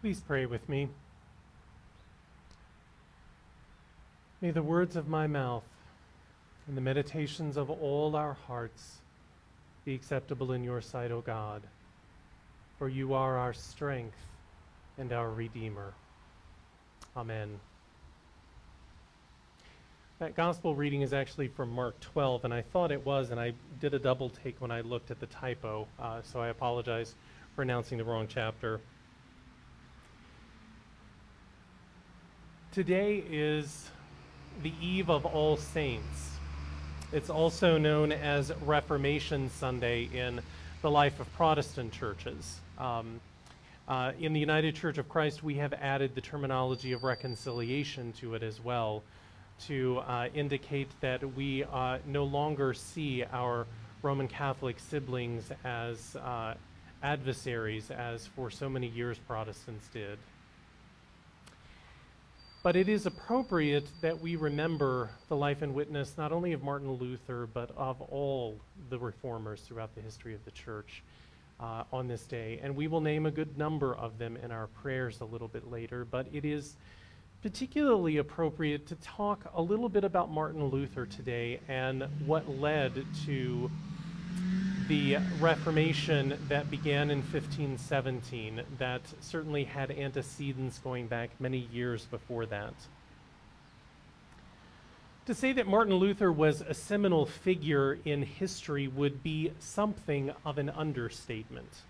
Please pray with me. May the words of my mouth and the meditations of all our hearts be acceptable in your sight, O God, for you are our strength and our Redeemer. Amen. That gospel reading is actually from Mark 12, and I thought it was, and I did a double take when I looked at the typo, uh, so I apologize for announcing the wrong chapter. Today is the eve of All Saints. It's also known as Reformation Sunday in the life of Protestant churches. Um, uh, in the United Church of Christ, we have added the terminology of reconciliation to it as well to uh, indicate that we uh, no longer see our Roman Catholic siblings as uh, adversaries, as for so many years Protestants did. But it is appropriate that we remember the life and witness not only of Martin Luther, but of all the reformers throughout the history of the church uh, on this day. And we will name a good number of them in our prayers a little bit later. But it is particularly appropriate to talk a little bit about Martin Luther today and what led to the Reformation that began in 1517, that certainly had antecedents going back many years before that. To say that Martin Luther was a seminal figure in history would be something of an understatement.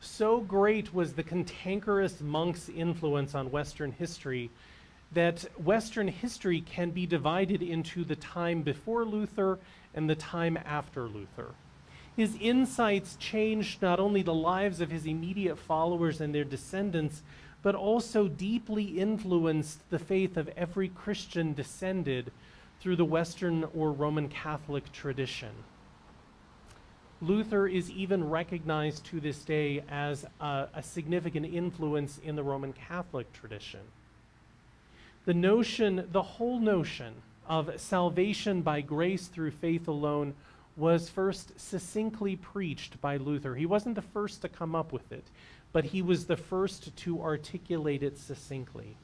So great was the cantankerous monk's influence on Western history that Western history can be divided into the time before Luther and the time after Luther. His insights changed not only the lives of his immediate followers and their descendants, but also deeply influenced the faith of every Christian descended through the Western or Roman Catholic tradition. Luther is even recognized to this day as a, a, significant influence in the Roman Catholic tradition. The notion, the whole notion of salvation by grace through faith alone was first succinctly preached by Luther. He wasn't the first to come up with it, but he was the first to articulate it succinctly.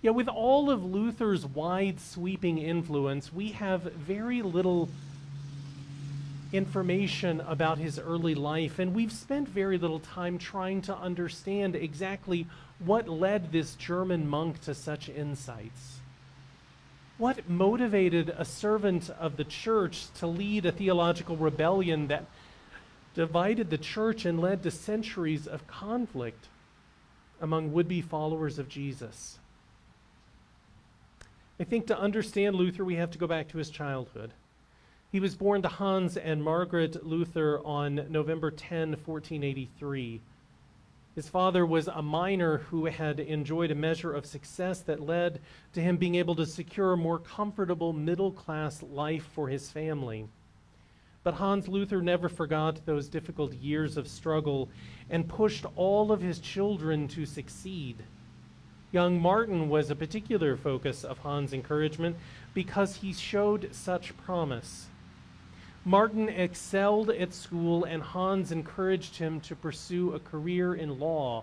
Yet, with all of Luther's wide sweeping influence, we have very little information about his early life, and we've spent very little time trying to understand exactly what led this German monk to such insights. What motivated a servant of the church to lead a theological rebellion that divided the church and led to centuries of conflict among would be followers of Jesus? I think to understand Luther, we have to go back to his childhood. He was born to Hans and Margaret Luther on November 10, 1483. His father was a miner who had enjoyed a measure of success that led to him being able to secure a more comfortable middle class life for his family. But Hans Luther never forgot those difficult years of struggle and pushed all of his children to succeed. Young Martin was a particular focus of Hans' encouragement because he showed such promise. Martin excelled at school, and Hans encouraged him to pursue a career in law,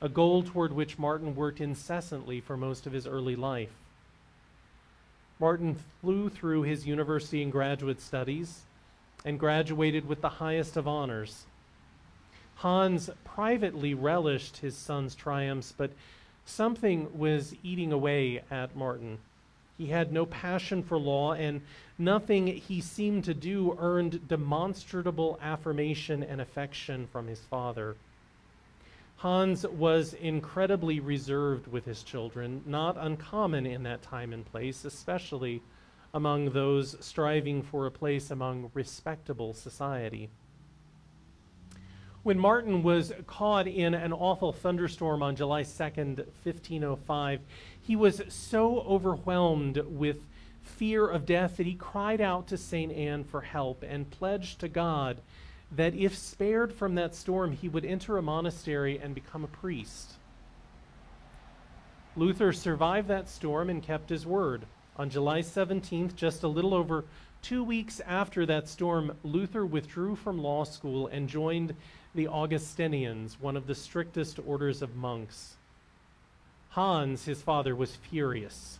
a goal toward which Martin worked incessantly for most of his early life. Martin flew through his university and graduate studies and graduated with the highest of honors. Hans privately relished his son's triumphs, but something was eating away at Martin. He had no passion for law, and nothing he seemed to do earned demonstrable affirmation and affection from his father. Hans was incredibly reserved with his children, not uncommon in that time and place, especially among those striving for a place among respectable society. When Martin was caught in an awful thunderstorm on July 2nd, 1505, he was so overwhelmed with fear of death that he cried out to St. Anne for help and pledged to God that if spared from that storm, he would enter a monastery and become a priest. Luther survived that storm and kept his word. On July 17th, just a little over two weeks after that storm, Luther withdrew from law school and joined the Augustinians, one of the strictest orders of monks. Hans, his father, was furious.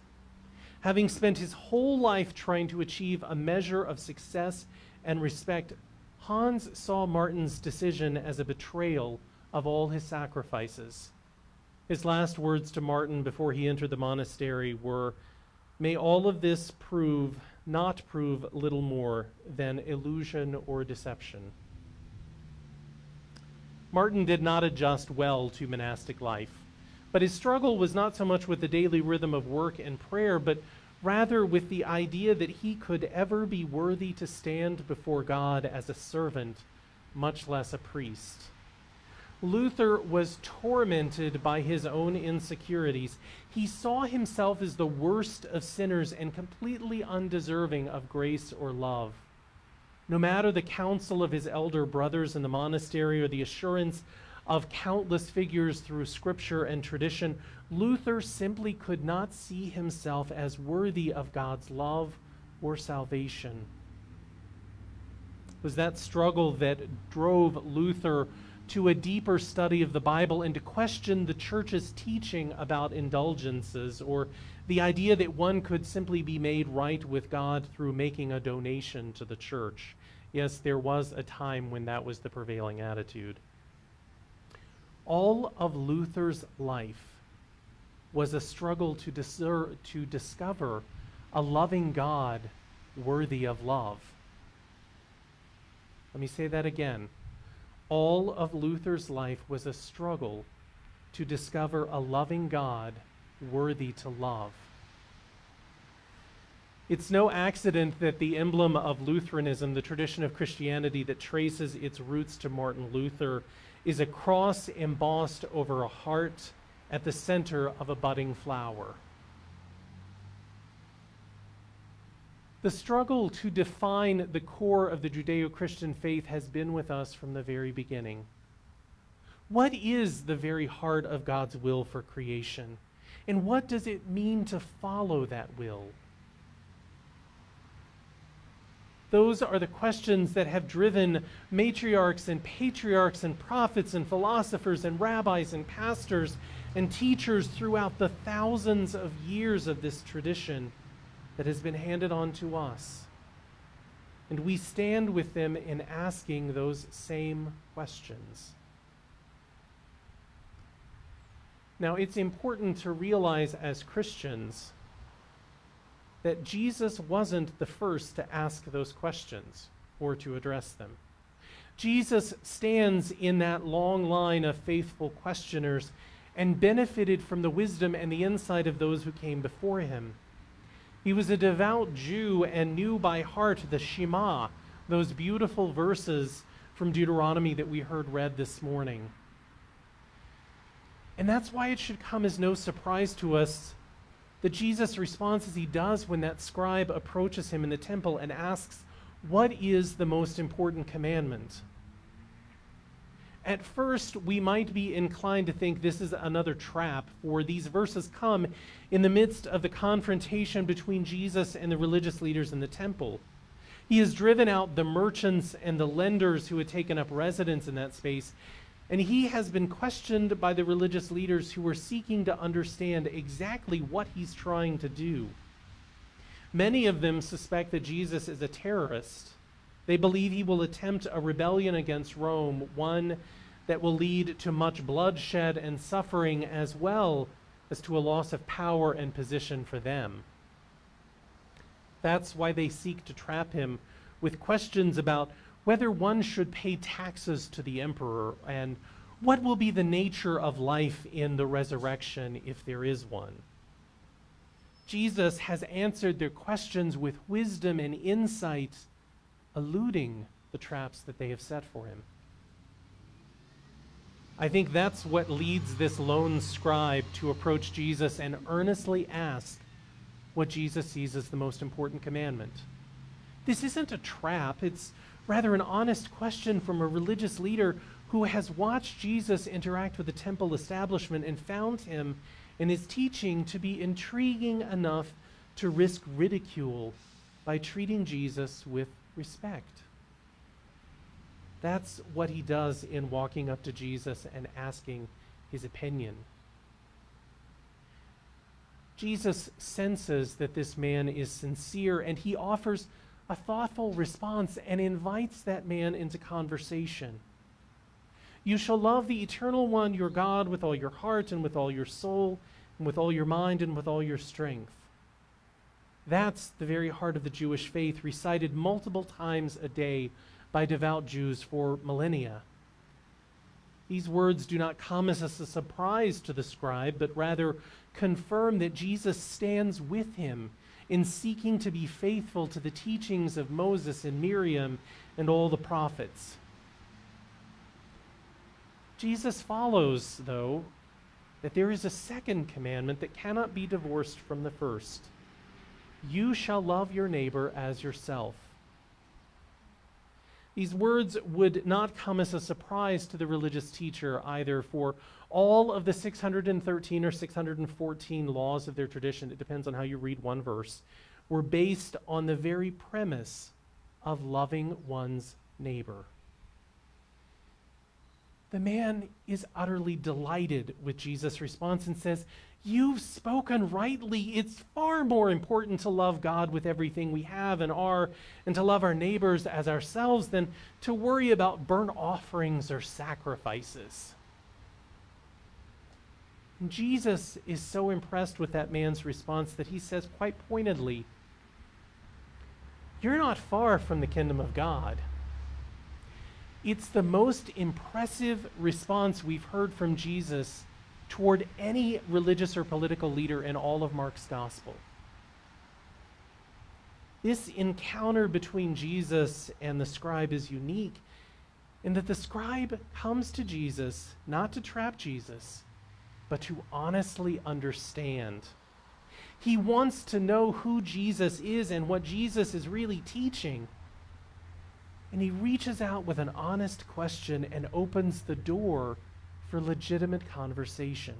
Having spent his whole life trying to achieve a measure of success and respect, Hans saw Martin's decision as a betrayal of all his sacrifices. His last words to Martin before he entered the monastery were, May all of this prove, not prove little more than illusion or deception. Martin did not adjust well to monastic life, but his struggle was not so much with the daily rhythm of work and prayer, but rather with the idea that he could ever be worthy to stand before God as a servant, much less a priest. Luther was tormented by his own insecurities. He saw himself as the worst of sinners and completely undeserving of grace or love. No matter the counsel of his elder brothers in the monastery or the assurance of countless figures through scripture and tradition, Luther simply could not see himself as worthy of God's love or salvation. It was that struggle that drove Luther to a deeper study of the Bible and to question the church's teaching about indulgences or the idea that one could simply be made right with God through making a donation to the church. Yes, there was a time when that was the prevailing attitude. All of Luther's life was a struggle to, discer- to discover a loving God worthy of love. Let me say that again. All of Luther's life was a struggle to discover a loving God worthy to love. It's no accident that the emblem of Lutheranism, the tradition of Christianity that traces its roots to Martin Luther, is a cross embossed over a heart at the center of a budding flower. The struggle to define the core of the Judeo Christian faith has been with us from the very beginning. What is the very heart of God's will for creation? And what does it mean to follow that will? Those are the questions that have driven matriarchs and patriarchs and prophets and philosophers and rabbis and pastors and teachers throughout the thousands of years of this tradition that has been handed on to us. And we stand with them in asking those same questions. Now, it's important to realize as Christians that Jesus wasn't the first to ask those questions or to address them. Jesus stands in that long line of faithful questioners and benefited from the wisdom and the insight of those who came before him. He was a devout Jew and knew by heart the Shema, those beautiful verses from Deuteronomy that we heard read this morning. And that's why it should come as no surprise to us that Jesus responds as he does when that scribe approaches him in the temple and asks, What is the most important commandment? At first, we might be inclined to think this is another trap, for these verses come in the midst of the confrontation between Jesus and the religious leaders in the temple. He has driven out the merchants and the lenders who had taken up residence in that space, and he has been questioned by the religious leaders who were seeking to understand exactly what he's trying to do. Many of them suspect that Jesus is a terrorist. They believe he will attempt a rebellion against Rome, one that will lead to much bloodshed and suffering as well as to a loss of power and position for them. That's why they seek to trap him with questions about whether one should pay taxes to the emperor, and what will be the nature of life in the resurrection if there is one. Jesus has answered their questions with wisdom and insight, eluding the traps that they have set for him. I think that's what leads this lone scribe to approach Jesus and earnestly ask what Jesus sees as the most important commandment. This isn't a trap, it's rather an honest question from a religious leader who has watched Jesus interact with the temple establishment and found him and his teaching to be intriguing enough to risk ridicule by treating Jesus with respect. That's what he does in walking up to Jesus and asking his opinion. Jesus senses that this man is sincere and he offers a thoughtful response and invites that man into conversation. You shall love the eternal one, your God, with all your heart and with all your soul and with all your mind and with all your strength. That's the very heart of the Jewish faith, recited multiple times a day by devout Jews for millennia. These words do not come as a surprise to the scribe, but rather confirm that Jesus stands with him in seeking to be faithful to the teachings of Moses and Miriam and all the prophets. Jesus follows, though, that there is a second commandment that cannot be divorced from the first You shall love your neighbor as yourself. These words would not come as a surprise to the religious teacher either, for all of the 613 or 614 laws of their tradition, it depends on how you read one verse, were based on the very premise of loving one's neighbor. The man is utterly delighted with Jesus' response and says, You've spoken rightly. It's far more important to love God with everything we have and are, and to love our neighbors as ourselves than to worry about burnt offerings or sacrifices. And Jesus is so impressed with that man's response that he says quite pointedly, You're not far from the kingdom of God. It's the most impressive response we've heard from Jesus toward any religious or political leader in all of Mark's gospel. This encounter between Jesus and the scribe is unique in that the scribe comes to Jesus not to trap Jesus, but to honestly understand. He wants to know who Jesus is and what Jesus is really teaching. And he reaches out with an honest question and opens the door for legitimate conversation.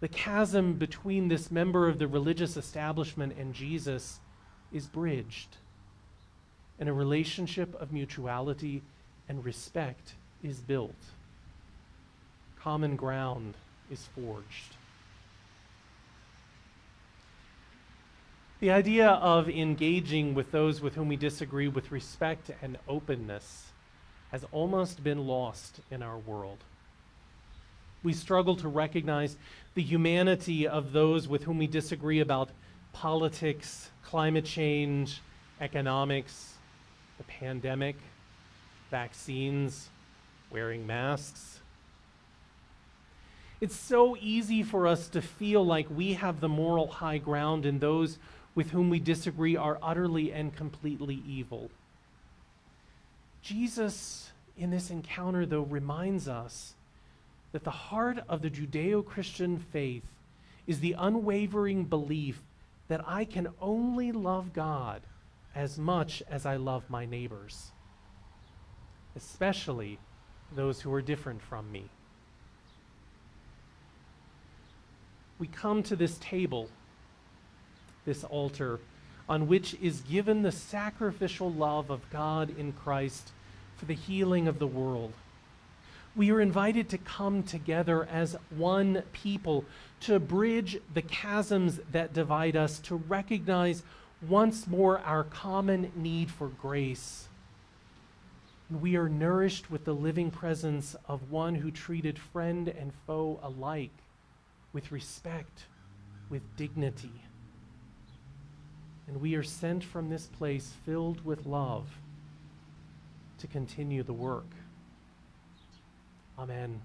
The chasm between this member of the religious establishment and Jesus is bridged, and a relationship of mutuality and respect is built. Common ground is forged. The idea of engaging with those with whom we disagree with respect and openness has almost been lost in our world. We struggle to recognize the humanity of those with whom we disagree about politics, climate change, economics, the pandemic, vaccines, wearing masks. It's so easy for us to feel like we have the moral high ground and those with whom we disagree are utterly and completely evil. Jesus, in this encounter, though, reminds us that the heart of the Judeo Christian faith is the unwavering belief that I can only love God as much as I love my neighbors, especially those who are different from me. We come to this table, this altar, on which is given the sacrificial love of God in Christ for the healing of the world. We are invited to come together as one people, to bridge the chasms that divide us, to recognize once more our common need for grace. We are nourished with the living presence of one who treated friend and foe alike with respect, with dignity and we are sent from this place filled with love to continue the work. Amen.